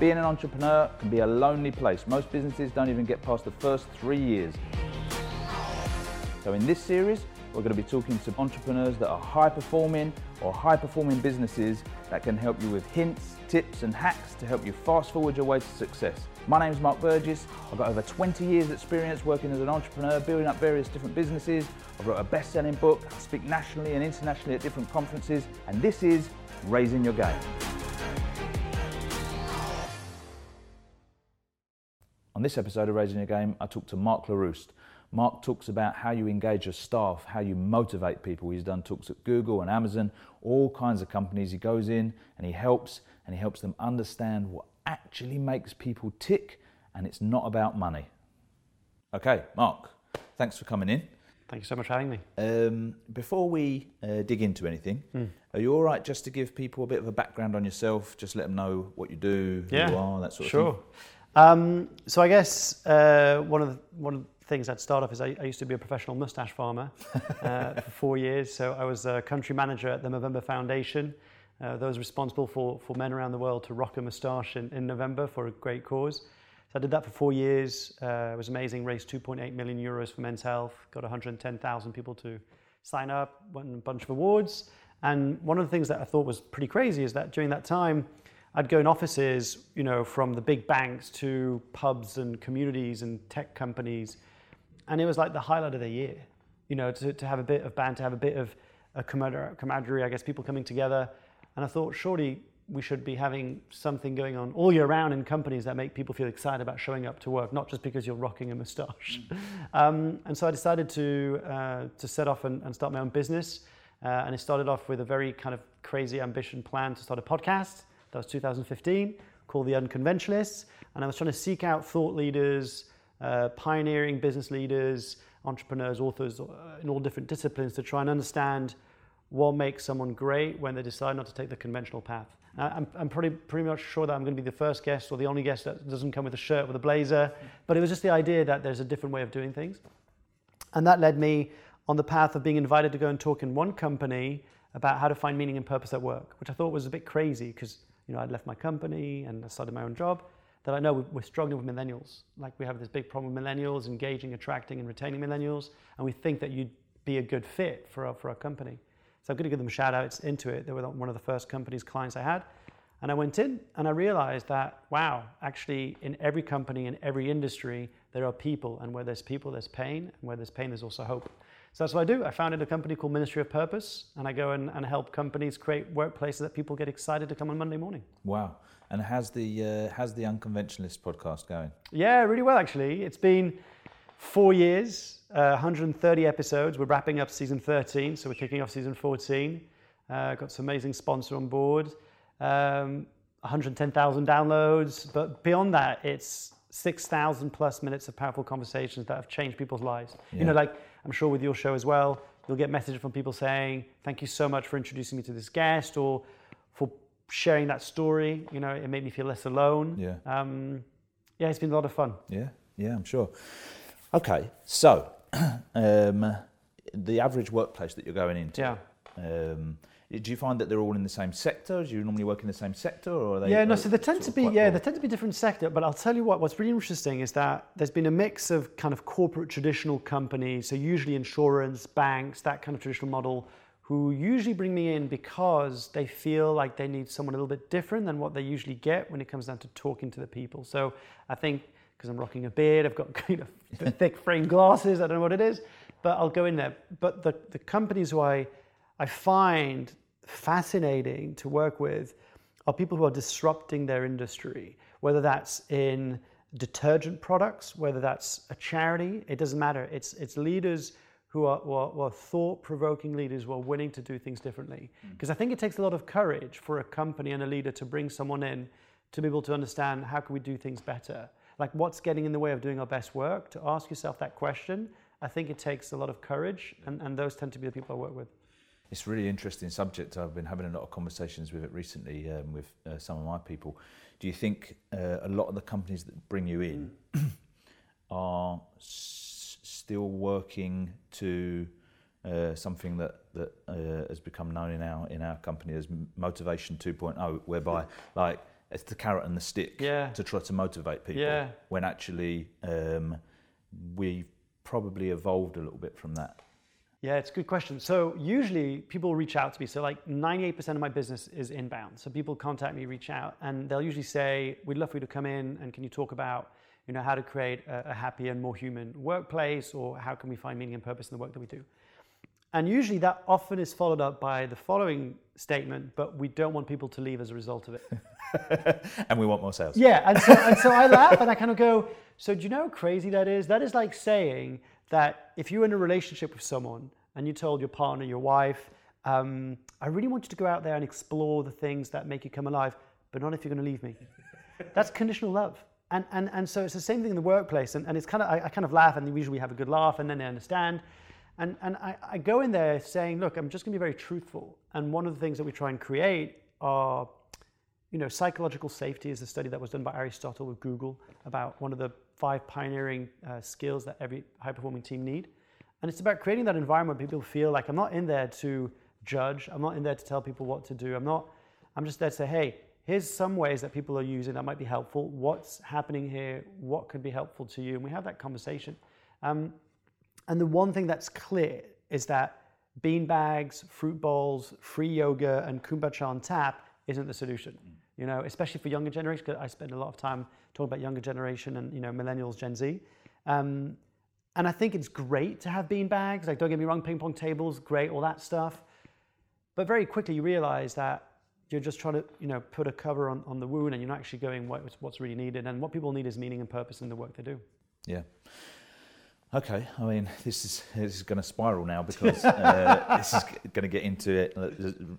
Being an entrepreneur can be a lonely place. Most businesses don't even get past the first three years. So, in this series, we're going to be talking to entrepreneurs that are high performing or high performing businesses that can help you with hints, tips, and hacks to help you fast forward your way to success. My name is Mark Burgess. I've got over 20 years' experience working as an entrepreneur, building up various different businesses. I've wrote a best selling book, I speak nationally and internationally at different conferences, and this is Raising Your Game. On this episode of Raising Your Game, I talked to Mark Larouste. Mark talks about how you engage your staff, how you motivate people. He's done talks at Google and Amazon, all kinds of companies. He goes in and he helps and he helps them understand what actually makes people tick and it's not about money. Okay, Mark, thanks for coming in. Thank you so much for having me. Um, before we uh, dig into anything, mm. are you all right just to give people a bit of a background on yourself? Just let them know what you do, who you are, that sort sure. of thing. Sure. Um, so I guess uh, one of the, one of things I'd start off is I, I used to be a professional mustache farmer uh, for four years. So I was a country manager at the Movember Foundation. Uh, those responsible for, for men around the world to rock a moustache in, in November for a great cause. So I did that for four years. Uh, it was amazing. Raised 2.8 million euros for men's health. Got 110,000 people to sign up. Won a bunch of awards. And one of the things that I thought was pretty crazy is that during that time, I'd go in offices, you know, from the big banks to pubs and communities and tech companies, and it was like the highlight of the year, you know, to, to have a bit of band, to have a bit of a camaraderie, I guess, people coming together. And I thought, surely we should be having something going on all year round in companies that make people feel excited about showing up to work, not just because you're rocking a moustache. Mm. Um, and so I decided to, uh, to set off and, and, start my own business. Uh, and it started off with a very kind of crazy ambition plan to start a podcast. That was 2015, called The Unconventionalists. And I was trying to seek out thought leaders, uh, pioneering business leaders, entrepreneurs, authors uh, in all different disciplines to try and understand what makes someone great when they decide not to take the conventional path. I'm, I'm pretty, pretty much sure that I'm going to be the first guest or the only guest that doesn't come with a shirt with a blazer, but it was just the idea that there's a different way of doing things. And that led me on the path of being invited to go and talk in one company about how to find meaning and purpose at work, which I thought was a bit crazy because you know I'd left my company and I started my own job that I know we're struggling with millennials. Like we have this big problem with millennials, engaging, attracting, and retaining millennials, and we think that you'd be a good fit for our, for our company. So I'm going to give them a shout out it's Intuit. They were one of the first companies clients I had. And I went in and I realized that, wow, actually, in every company, in every industry, there are people. And where there's people, there's pain. And where there's pain, there's also hope. So that's what I do. I founded a company called Ministry of Purpose, and I go and, and help companies create workplaces that people get excited to come on Monday morning. Wow. And how's the uh, how's the Unconventionalist podcast going? Yeah, really well actually. It's been four years, uh, 130 episodes. We're wrapping up season 13, so we're kicking off season 14. Uh, got some amazing sponsor on board. Um, 110,000 downloads, but beyond that, it's 6,000 plus minutes of powerful conversations that have changed people's lives. Yeah. You know, like I'm sure with your show as well, you'll get messages from people saying, "Thank you so much for introducing me to this guest," or for sharing that story. You know, it made me feel less alone. Yeah. Um, yeah, it's been a lot of fun. Yeah, yeah, I'm sure. Okay, so um, the average workplace that you're going into. Yeah. Um, do you find that they're all in the same sector? Do you normally work in the same sector, or are they? Yeah, no. So they tend to be yeah, they tend to be different sector. But I'll tell you what. What's really interesting is that there's been a mix of kind of corporate traditional companies, so usually insurance, banks, that kind of traditional model, who usually bring me in because they feel like they need someone a little bit different than what they usually get when it comes down to talking to the people. So I think because I'm rocking a beard, I've got kind of thick frame glasses, I don't know what it is, but I'll go in there. But the, the companies who I, I find fascinating to work with are people who are disrupting their industry, whether that's in detergent products, whether that's a charity, it doesn't matter. It's, it's leaders who are, who are, are thought-provoking leaders who are willing to do things differently. Because mm. I think it takes a lot of courage for a company and a leader to bring someone in to be able to understand how can we do things better. Like what's getting in the way of doing our best work? To ask yourself that question, I think it takes a lot of courage, and, and those tend to be the people I work with. It's a really interesting subject. I've been having a lot of conversations with it recently um, with uh, some of my people. Do you think uh, a lot of the companies that bring you in mm. are still working to uh, something that that uh, has become known in our in our company as motivation 2.0, whereby like it's the carrot and the stick Yeah. to try to motivate people. Yeah. When actually um, we probably evolved a little bit from that. Yeah, it's a good question. So usually people reach out to me. So like 98% of my business is inbound. So people contact me, reach out, and they'll usually say, "We'd love for you to come in, and can you talk about, you know, how to create a, a happier and more human workplace, or how can we find meaning and purpose in the work that we do?" And usually that often is followed up by the following statement, but we don't want people to leave as a result of it. and we want more sales. Yeah, and so, and so I laugh and I kind of go, so do you know how crazy that is? That is like saying that if you're in a relationship with someone and you told your partner, your wife, um, I really want you to go out there and explore the things that make you come alive, but not if you're going to leave me. That's conditional love. And, and, and so it's the same thing in the workplace. And, and it's kind of, I, I kind of laugh and usually we have a good laugh and then they understand. And, and I, I go in there saying, look, I'm just going to be very truthful. And one of the things that we try and create are you know, psychological safety is a study that was done by Aristotle with Google about one of the five pioneering uh, skills that every high performing team need. And it's about creating that environment where people feel like I'm not in there to judge, I'm not in there to tell people what to do. I'm not, I'm just there to say, hey, here's some ways that people are using that might be helpful. What's happening here? What could be helpful to you? And we have that conversation. Um, and the one thing that's clear is that bean bags, fruit bowls, free yoga, and kombucha on tap isn't the solution. You know, especially for younger generation, because I spend a lot of time talking about younger generation and you know millennials, Gen Z. Um, and I think it's great to have bean bags. Like, don't get me wrong, ping pong tables, great, all that stuff. But very quickly you realize that you're just trying to, you know, put a cover on, on the wound and you're not actually going what, what's really needed. And what people need is meaning and purpose in the work they do. Yeah. Okay, I mean, this is this is going to spiral now because uh, this is going to get into it,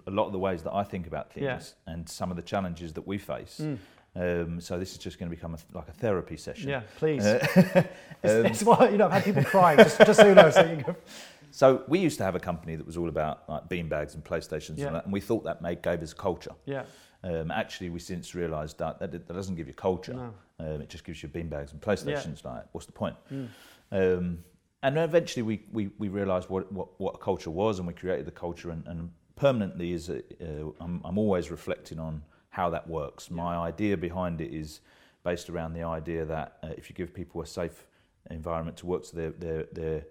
a lot of the ways that I think about things Yeah. and some of the challenges that we face. Um, so this is just going to become a, like a therapy session. Yeah, please. Uh, it's, it's what, you know, I've had people crying, just, just so you know. So you go. So we used to have a company that was all about like beanbags and PlayStations Yeah. and that, and we thought that made gave us a culture. Yeah. Um, actually, we since realised that, that that doesn't give you culture. No. Um, it just gives you beanbags and PlayStations. Yeah. Like, what's the point? Mm. Um, and then eventually, we, we, we realised what, what what a culture was, and we created the culture. And, and permanently, is a, uh, I'm, I'm always reflecting on how that works. My idea behind it is based around the idea that uh, if you give people a safe environment to work, so they're, they're, they're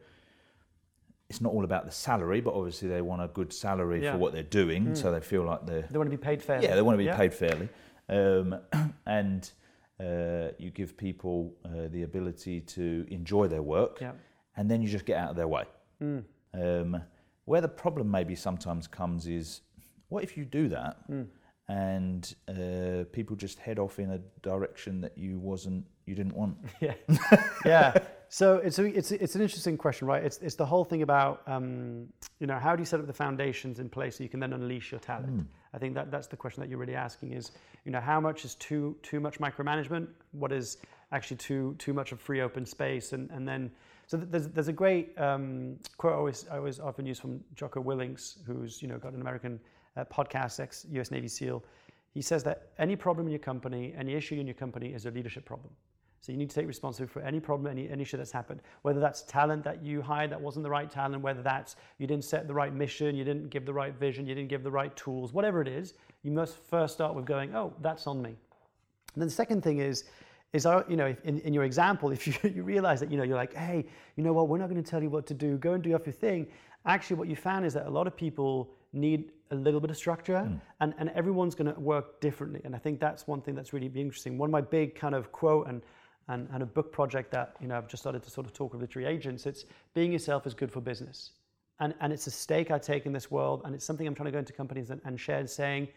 it's not all about the salary, but obviously they want a good salary Yeah. for what they're doing, so they feel like they're They want to be paid fairly. yeah, they want to be Yeah. paid fairly, um, and uh, you give people uh, the ability to enjoy their work, Yeah. and then you just get out of their way. Mm. Um, where the problem maybe sometimes comes is, what if you do that, Mm. and uh, people just head off in a direction that you wasn't, you didn't want? Yeah, yeah. So it's a, it's it's an interesting question, right? It's it's the whole thing about um, you know how do you set up the foundations in place so you can then unleash your talent. I think that that's the question that you're really asking is you know how much is too too much micromanagement? What is actually too too much of free open space? And and then so there's there's a great um, quote I always I always often use from Jocko Willink, who's you know got an American uh, podcast, ex U.S. Navy SEAL. He says that any problem in your company, any issue in your company is a leadership problem. So you need to take responsibility for any problem, any, any issue that's happened, whether that's talent that you hired that wasn't the right talent, whether that's you didn't set the right mission, you didn't give the right vision, you didn't give the right tools, whatever it is, you must first start with going, oh, that's on me. And then the second thing is, is you know, if in, in your example, if you, you realize that you know you're like, hey, you know what, we're not going to tell you what to do. Go and do off your thing. Actually, what you found is that a lot of people need a little bit of structure, hmm. and, and everyone's going to work differently. And I think that's one thing that's really interesting. One of my big kind of quote and and, and a book project that you know I've just started to sort of talk with literary agents. It's being yourself is good for business, and and it's a stake I take in this world, and it's something I'm trying to go into companies and, and share, saying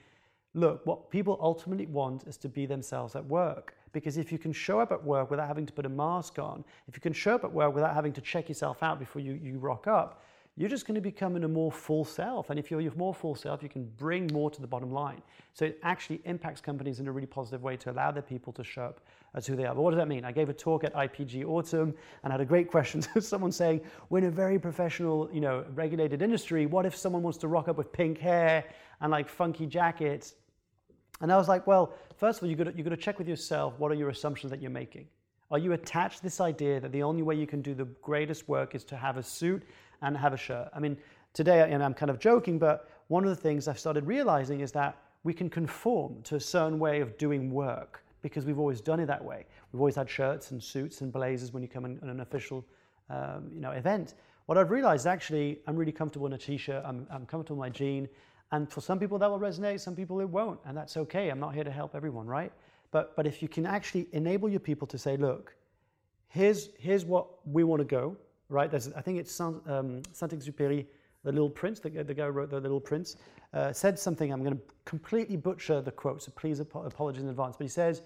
look, what people ultimately want is to be themselves at work. Because if you can show up at work without having to put a mask on, if you can show up at work without having to check yourself out before you, you rock up, you're just going to become in a more full self. And if you're your more full self, you can bring more to the bottom line. So it actually impacts companies in a really positive way to allow their people to show up as who they are. But what does that mean? I gave a talk at IPG Autumn and had a great question. Someone saying, we're in a very professional, you know, regulated industry. What if someone wants to rock up with pink hair and like funky jackets? And I was like, well, first of all, you've got, to, you've got to check with yourself what are your assumptions that you're making? Are you attached to this idea that the only way you can do the greatest work is to have a suit and have a shirt? I mean, today, and I'm kind of joking, but one of the things I've started realizing is that we can conform to a certain way of doing work because we've always done it that way. We've always had shirts and suits and blazers when you come in, in an official um, you know, event. What I've realized actually, I'm really comfortable in a t-shirt, I'm, I'm comfortable in my jean, and for some people that will resonate, some people it won't, and that's okay. I'm not here to help everyone, right? But, but if you can actually enable your people to say, look, here's, here's what we want to go, right? There's, I think it's Saint, um, Saint-Exupéry, the Little Prince, the, the guy who wrote The Little Prince, uh, said something, I'm going to completely butcher the quote, so please ap- apologize in advance, but he says,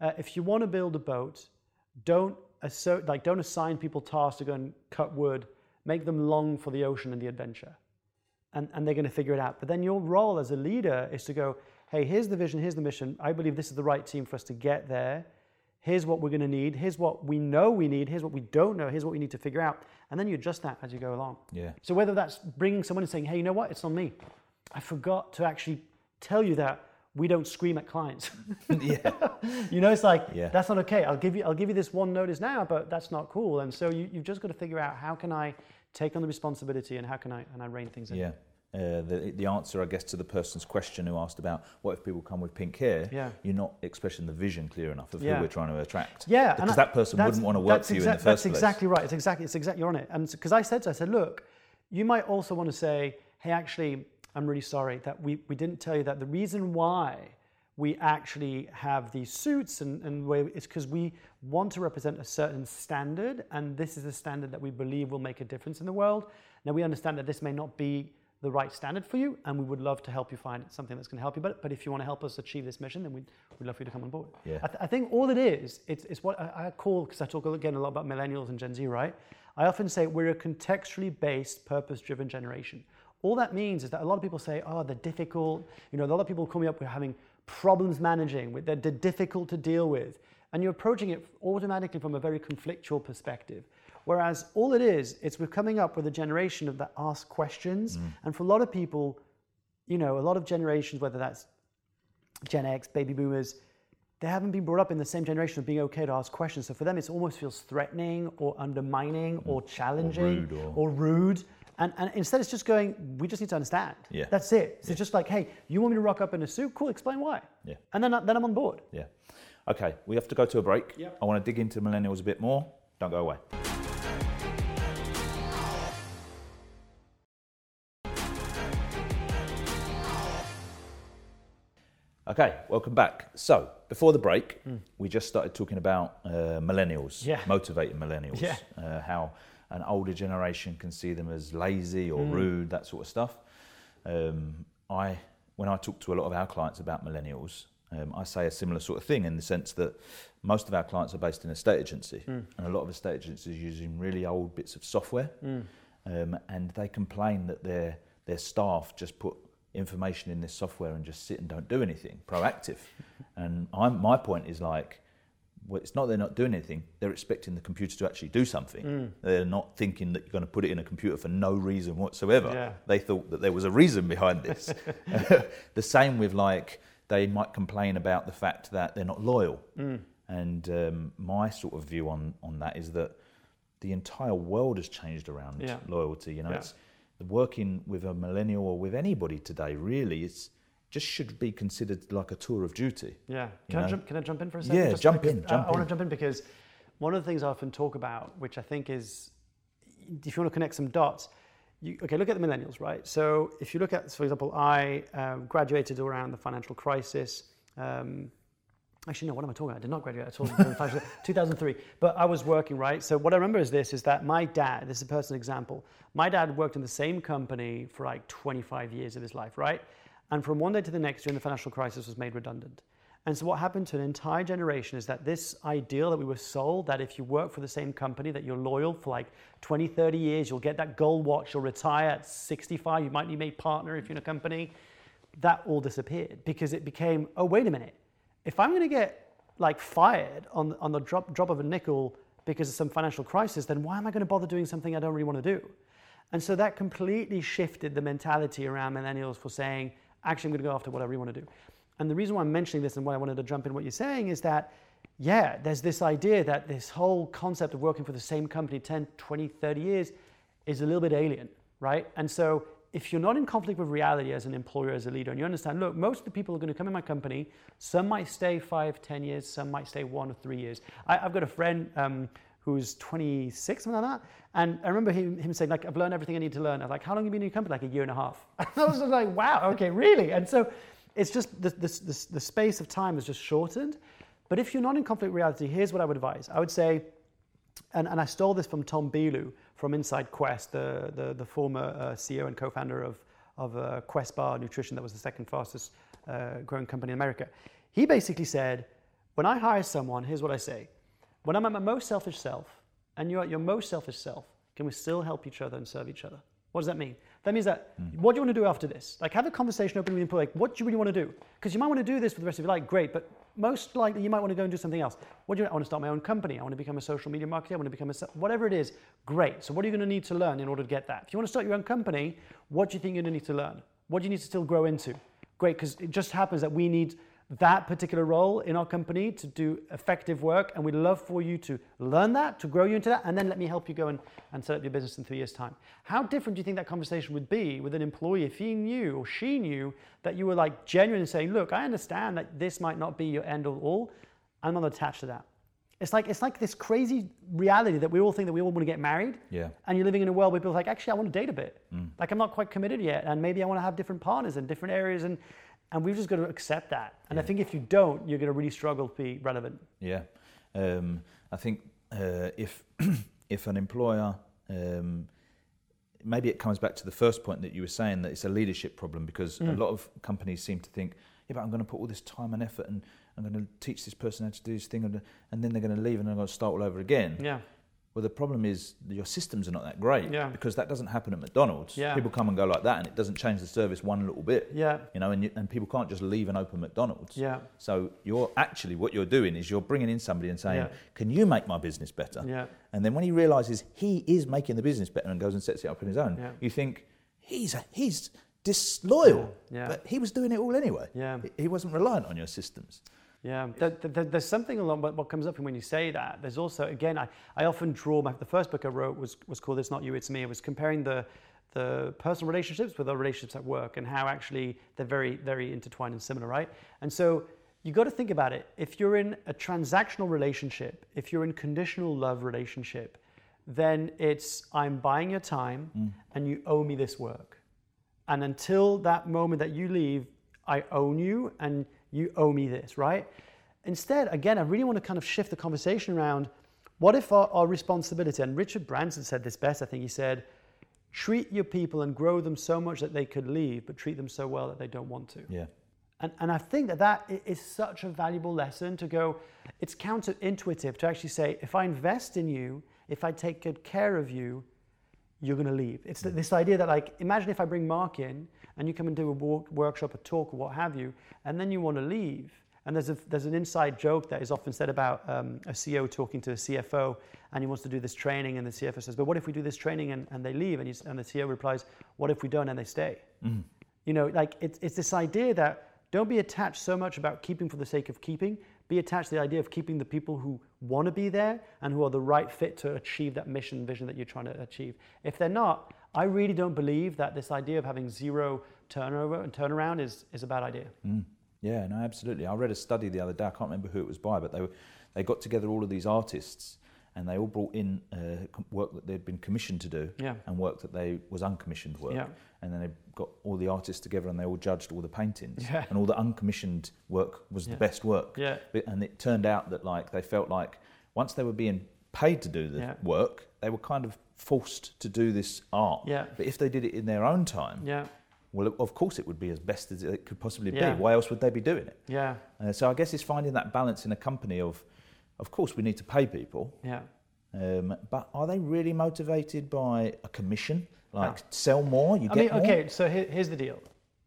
uh, if you want to build a boat, don't, like, don't assign people tasks to go and cut wood, make them long for the ocean and the adventure and, and they're going to figure it out. But then your role as a leader is to go, hey, here's the vision, here's the mission. I believe this is the right team for us to get there. Here's what we're going to need. Here's what we know we need. Here's what we don't know. Here's what we need to figure out. And then you adjust that as you go along. Yeah. So whether that's bringing someone and saying, hey, you know what? It's on me. I forgot to actually tell you that we don't scream at clients. yeah. you know, it's like Yeah. that's not okay. I'll give you I'll give you this one notice now, but that's not cool. And so you, you've just got to figure out how can I take on the responsibility and how can I and I rein things in. Yeah. Uh, the, the answer, I guess, to the person's question who asked about what if people come with pink hair, Yeah. you're not expressing the vision clear enough of Yeah. who we're trying to attract. Yeah, because that person wouldn't want to work that's for you in the first That's place. exactly right. It's exactly, it's exactly, you're on it. And because I said to, I said, look, you might also want to say, hey, actually, I'm really sorry that we, we didn't tell you that the reason why we actually have these suits and, and where it's because we want to represent a certain standard, and this is a standard that we believe will make a difference in the world. Now, we understand that this may not be the right standard for you, and we would love to help you find something that's going to help you. But, but if you want to help us achieve this mission, then we'd, we'd love for you to come on board. Yeah. I, th- I think all it is, it's, it's what I, I call, because I talk again a lot about millennials and Gen Z, right? I often say we're a contextually based, purpose driven generation. All that means is that a lot of people say, oh, they're difficult. You know, a lot of people call me up, we're having problems managing, they're, they're difficult to deal with. And you're approaching it automatically from a very conflictual perspective. Whereas all it is, it's we're coming up with a generation of that ask questions. Mm. And for a lot of people, you know, a lot of generations, whether that's Gen X, baby boomers, they haven't been brought up in the same generation of being okay to ask questions. So for them, it almost feels threatening or undermining mm. or challenging rude or- or rude. And, and instead, it's just going, we just need to understand. Yeah. That's it. So it's just like, hey, you want me to rock up in a suit? Cool, explain why. Yeah. And then, I- then I'm on board. Yeah. Okay, we have to go to a break. Yep. I want to dig into millennials a bit more. Don't go away. Okay, welcome back. So, before the break, we just started talking about uh, millennials, Yeah. motivating millennials, Yeah. uh, how an older generation can see them as lazy Mm. or rude, that sort of stuff. Um, I, when I talk to a lot of our clients about millennials, um, I say a similar sort of thing in the sense that most of our clients are based in a state agency, Mm. and a lot of estate agencies are using really old bits of software, um, and they complain that their their staff just put information in this software and just sit and don't do anything proactive. and I'm, my point is like, well, it's not they're not doing anything; they're expecting the computer to actually do something. Mm. They're not thinking that you're going to put it in a computer for no reason whatsoever. Yeah. They thought that there was a reason behind this. the same with like they might complain about the fact that they're not loyal. Mm. And um, my sort of view on on that is that the entire world has changed around Yeah. loyalty. You know, Yeah. it's working with a millennial or with anybody today. Really, it's just should be considered like a tour of duty. Yeah. Can, I know? jump, can I jump in for a second? Yeah, Just jump in, I- jump I, want to jump in because one of the things I often talk about, which I think is, if you want to connect some dots, you, okay, look at the millennials, right? So if you look at, for example, I um, graduated around the financial crisis. Um, Actually, no, what am I talking about? I did not graduate at all in 2003. But I was working, right? So what I remember is this, is that my dad, this is a personal example, my dad worked in the same company for like 25 years of his life, right? And from one day to the next during the financial crisis was made redundant. And so what happened to an entire generation is that this ideal that we were sold, that if you work for the same company, that you're loyal for like 20, 30 years, you'll get that gold watch, you'll retire at 65, you might be made partner if you're in a company, that all disappeared because it became, oh, wait a minute, if I'm going to get like fired on, on the drop, drop of a nickel because of some financial crisis, then why am I going to bother doing something I don't really want to do? And so that completely shifted the mentality around millennials for saying, actually, I'm going to go after what I really want to do. And the reason why I'm mentioning this and why I wanted to jump in what you're saying is that, yeah, there's this idea that this whole concept of working for the same company 10, 20, 30 years is a little bit alien, right? And so if you're not in conflict with reality as an employer, as a leader, and you understand, look, most of the people are going to come in my company. Some might stay five, ten years. Some might stay one or three years. I, have got a friend um, who's 26, something like that. And I remember him, him, saying, like, I've learned everything I need to learn. I was like, how long have you been in your company? Like a year and a half. I was like, wow, okay, really? And so it's just the, the, the, the space of time is just shortened. But if you're not in conflict with reality, here's what I would advise. I would say, and, and I stole this from Tom Bilyeu from Inside Quest, the, the, the former uh, CEO and co-founder of, of uh, Quest Bar Nutrition, that was the second fastest uh, growing company in America. He basically said, when I hire someone, here's what I say. When I'm at my most selfish self, and you're at your most selfish self, can we still help each other and serve each other? What does that mean? That means that mm. what do you want to do after this? Like have a conversation open with people like what do you really want to do? Because you might want to do this for the rest of your life, great, but most likely you might want to go and do something else. What do you I want to start my own company. I want to become a social media marketer. I want to become a whatever it is. Great. So what are you going to need to learn in order to get that? If you want to start your own company, what do you think you're going to need to learn? What do you need to still grow into? Great, because it just happens that we need that particular role in our company to do effective work. And we'd love for you to learn that, to grow you into that, and then let me help you go and, and set up your business in three years' time. How different do you think that conversation would be with an employee if he knew or she knew that you were like genuine and saying, look, I understand that this might not be your end all all. I'm not attached to that. It's like it's like this crazy reality that we all think that we all want to get married. Yeah. And you're living in a world where people are like, actually, I want to date a bit. Mm. Like I'm not quite committed yet, and maybe I want to have different partners in different areas, and and we've just got to accept that. And yeah. I think if you don't, you're going to really struggle to be relevant. Yeah. Um, I think uh, if if an employer um, maybe it comes back to the first point that you were saying that it's a leadership problem because mm. a lot of companies seem to think, yeah, but I'm going to put all this time and effort and I'm going to teach this person how to do this thing and, and then they're going to leave and I'm going to start all over again. Yeah. Well, the problem is your systems are not that great yeah. because that doesn't happen at McDonald's. Yeah. People come and go like that, and it doesn't change the service one little bit. Yeah. You know, and, you, and people can't just leave and open McDonald's. Yeah. So you're actually what you're doing is you're bringing in somebody and saying, yeah. "Can you make my business better?" Yeah. And then when he realizes he is making the business better and goes and sets it up on his own, yeah. you think he's a, he's disloyal. Yeah. But he was doing it all anyway. Yeah. He wasn't reliant on your systems. Yeah, there, there, there's something along what, what comes up when you say that. There's also, again, I, I often draw my, the first book I wrote was, was called It's Not You, It's Me. It was comparing the, the personal relationships with our relationships at work and how actually they're very, very intertwined and similar, right? And so you got to think about it. If you're in a transactional relationship, if you're in conditional love relationship, then it's I'm buying your time mm. and you owe me this work. And until that moment that you leave, I own you and you owe me this, right? Instead, again, I really want to kind of shift the conversation around what if our, our responsibility, and Richard Branson said this best, I think he said, treat your people and grow them so much that they could leave, but treat them so well that they don't want to. Yeah. And, and I think that that is such a valuable lesson to go, it's counterintuitive to actually say, if I invest in you, if I take good care of you, you're going to leave. It's this idea that, like, imagine if I bring Mark in and you come and do a walk, workshop, a talk, or what have you, and then you want to leave. And there's, a, there's an inside joke that is often said about um, a CEO talking to a CFO, and he wants to do this training, and the CFO says, "But what if we do this training and, and they leave?" And, and the CEO replies, "What if we don't and they stay?" Mm. You know, like it's, it's this idea that don't be attached so much about keeping for the sake of keeping. Be attached to the idea of keeping the people who want to be there and who are the right fit to achieve that mission vision that you're trying to achieve. If they're not, I really don't believe that this idea of having zero turnover and turnaround is, is a bad idea. Mm. Yeah, no, absolutely. I read a study the other day. I can't remember who it was by, but they were, they got together all of these artists, and they all brought in uh, work that they'd been commissioned to do, yeah. and work that they was uncommissioned work. Yeah. And then they got all the artists together, and they all judged all the paintings, yeah. and all the uncommissioned work was the best work. Yeah. And it turned out that like they felt like once they were being paid to do the work, they were kind of forced to do this art. But if they did it in their own time, well, of course it would be as best as it could possibly be. Why else would they be doing it? Yeah. Uh, so I guess it's finding that balance in a company of, of course, we need to pay people. Yeah. Um, but are they really motivated by a commission? Like sell more, you I get mean, more? okay, so here, here's the deal.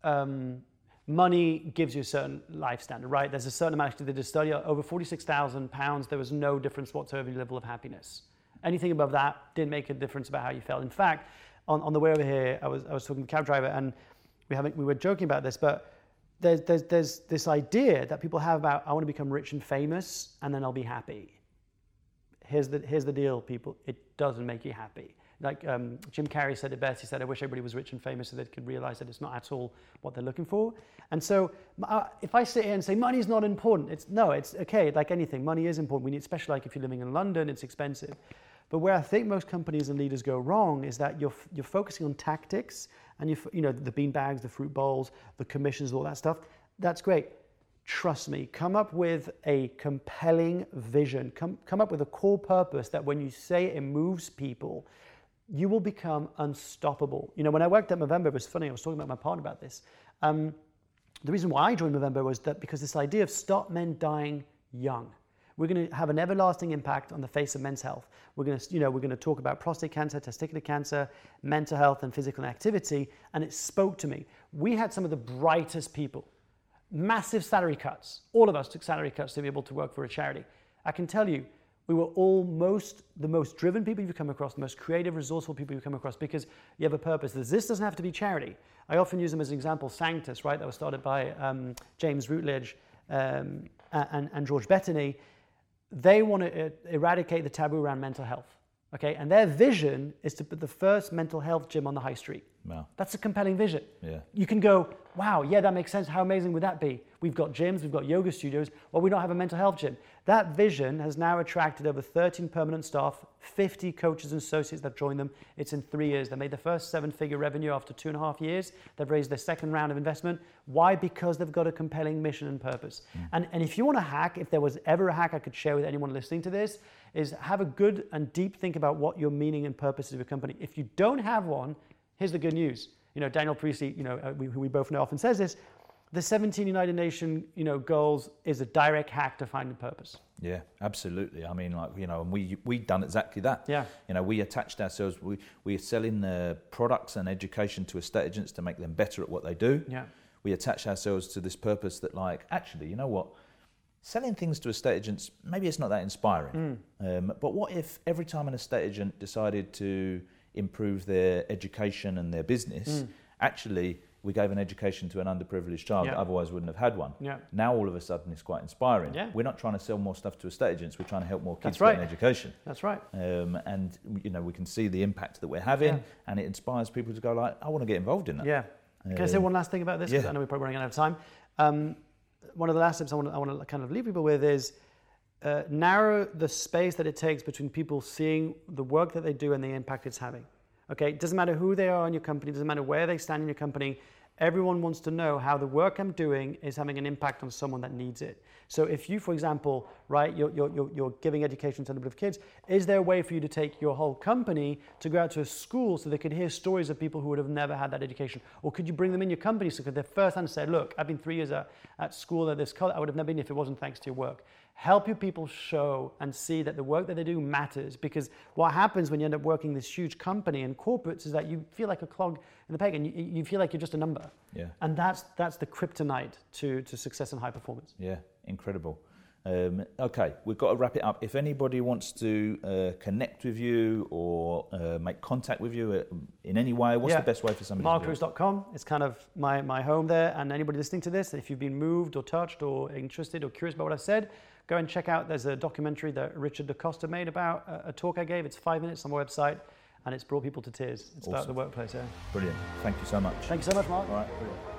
Um, money gives you a certain life standard, right? There's a certain amount. They did a study over forty-six thousand pounds. There was no difference whatsoever in your level of happiness. Anything above that didn't make a difference about how you felt. In fact, on, on the way over here, I was I was talking to the cab driver, and we haven't we were joking about this, but there's there's there's this idea that people have about I want to become rich and famous, and then I'll be happy. Here's the here's the deal, people. It doesn't make you happy like um, Jim Carrey said it best. He said, "I wish everybody was rich and famous so they could realize that it's not at all what they're looking for." And so, uh, if I sit here and say money is not important, it's no, it's okay. Like anything, money is important. We need, especially like if you're living in London, it's expensive. But where I think most companies and leaders go wrong is that you're you're focusing on tactics and you you know the bean bags, the fruit bowls, the commissions, all that stuff. That's great. Trust me, come up with a compelling vision. Come, come up with a core purpose that when you say it, it moves people, you will become unstoppable. You know, when I worked at Movember, it was funny, I was talking about my partner about this. Um, the reason why I joined Movember was that because this idea of stop men dying young. We're going to have an everlasting impact on the face of men's health. We're going to, you know, we're going to talk about prostate cancer, testicular cancer, mental health, and physical activity. And it spoke to me. We had some of the brightest people massive salary cuts. All of us took salary cuts to be able to work for a charity. I can tell you, we were all most the most driven people you've come across, the most creative, resourceful people you've come across because you have a purpose. This doesn't have to be charity. I often use them as an example. Sanctus, right, that was started by um, James Routledge um, and, and George Bettany. They want to uh, eradicate the taboo around mental health. Okay, and their vision is to put the first mental health gym on the high street. Wow. That's a compelling vision. Yeah. You can go, wow, yeah, that makes sense. How amazing would that be? We've got gyms, we've got yoga studios. Well, we don't have a mental health gym. That vision has now attracted over 13 permanent staff, 50 coaches and associates that joined them. It's in three years. They made the first seven figure revenue after two and a half years. They've raised their second round of investment. Why? Because they've got a compelling mission and purpose. Mm. And, and if you want a hack, if there was ever a hack I could share with anyone listening to this, is have a good and deep think about what your meaning and purpose is of your company. If you don't have one, here's the good news you know, Daniel Priestley, you know, uh, we, who we both know often says this, the 17 United Nations, you know, goals is a direct hack to finding purpose. Yeah, absolutely. I mean, like you know, and we we done exactly that. Yeah. You know, we attached ourselves. We we are selling uh, products and education to estate agents to make them better at what they do. Yeah. We attach ourselves to this purpose that, like, actually, you know what? Selling things to estate agents, maybe it's not that inspiring. Mm. Um, but what if every time an estate agent decided to improve their education and their business, mm. actually we gave an education to an underprivileged child yeah. that otherwise wouldn't have had one. Yeah. Now all of a sudden it's quite inspiring. Yeah. We're not trying to sell more stuff to estate agents. We're trying to help more kids That's right. get an education. That's right. Um, and you know we can see the impact that we're having, yeah. and it inspires people to go like, I want to get involved in that. Yeah. Can um, I say one last thing about this? Yeah. I know we're probably running out of time. Um, one of the last tips I want to, I want to kind of leave people with is uh, narrow the space that it takes between people seeing the work that they do and the impact it's having. Okay, it doesn't matter who they are in your company, doesn't matter where they stand in your company. Everyone wants to know how the work I'm doing is having an impact on someone that needs it. So if you, for example, right, you're, you're, you're giving education to a number of kids, is there a way for you to take your whole company to go out to a school so they could hear stories of people who would have never had that education? Or could you bring them in your company so they could first hand say, look, I've been three years at, at school at this college, I would have never been if it wasn't thanks to your work help your people show and see that the work that they do matters because what happens when you end up working this huge company and corporates is that you feel like a clog in the peg and you, you feel like you're just a number yeah and that's that's the kryptonite to to success and high performance yeah incredible um, okay, we've got to wrap it up. If anybody wants to uh, connect with you or uh, make contact with you uh, in any way, what's yeah. the best way for somebody markcruise.com. It's kind of my, my home there. And anybody listening to this, if you've been moved or touched or interested or curious about what I've said, go and check out. There's a documentary that Richard DaCosta made about a, a talk I gave. It's five minutes on my website, and it's brought people to tears. It's awesome. about the workplace. Yeah. Brilliant. Thank you so much. Thank you so much, Mark. All right. Brilliant.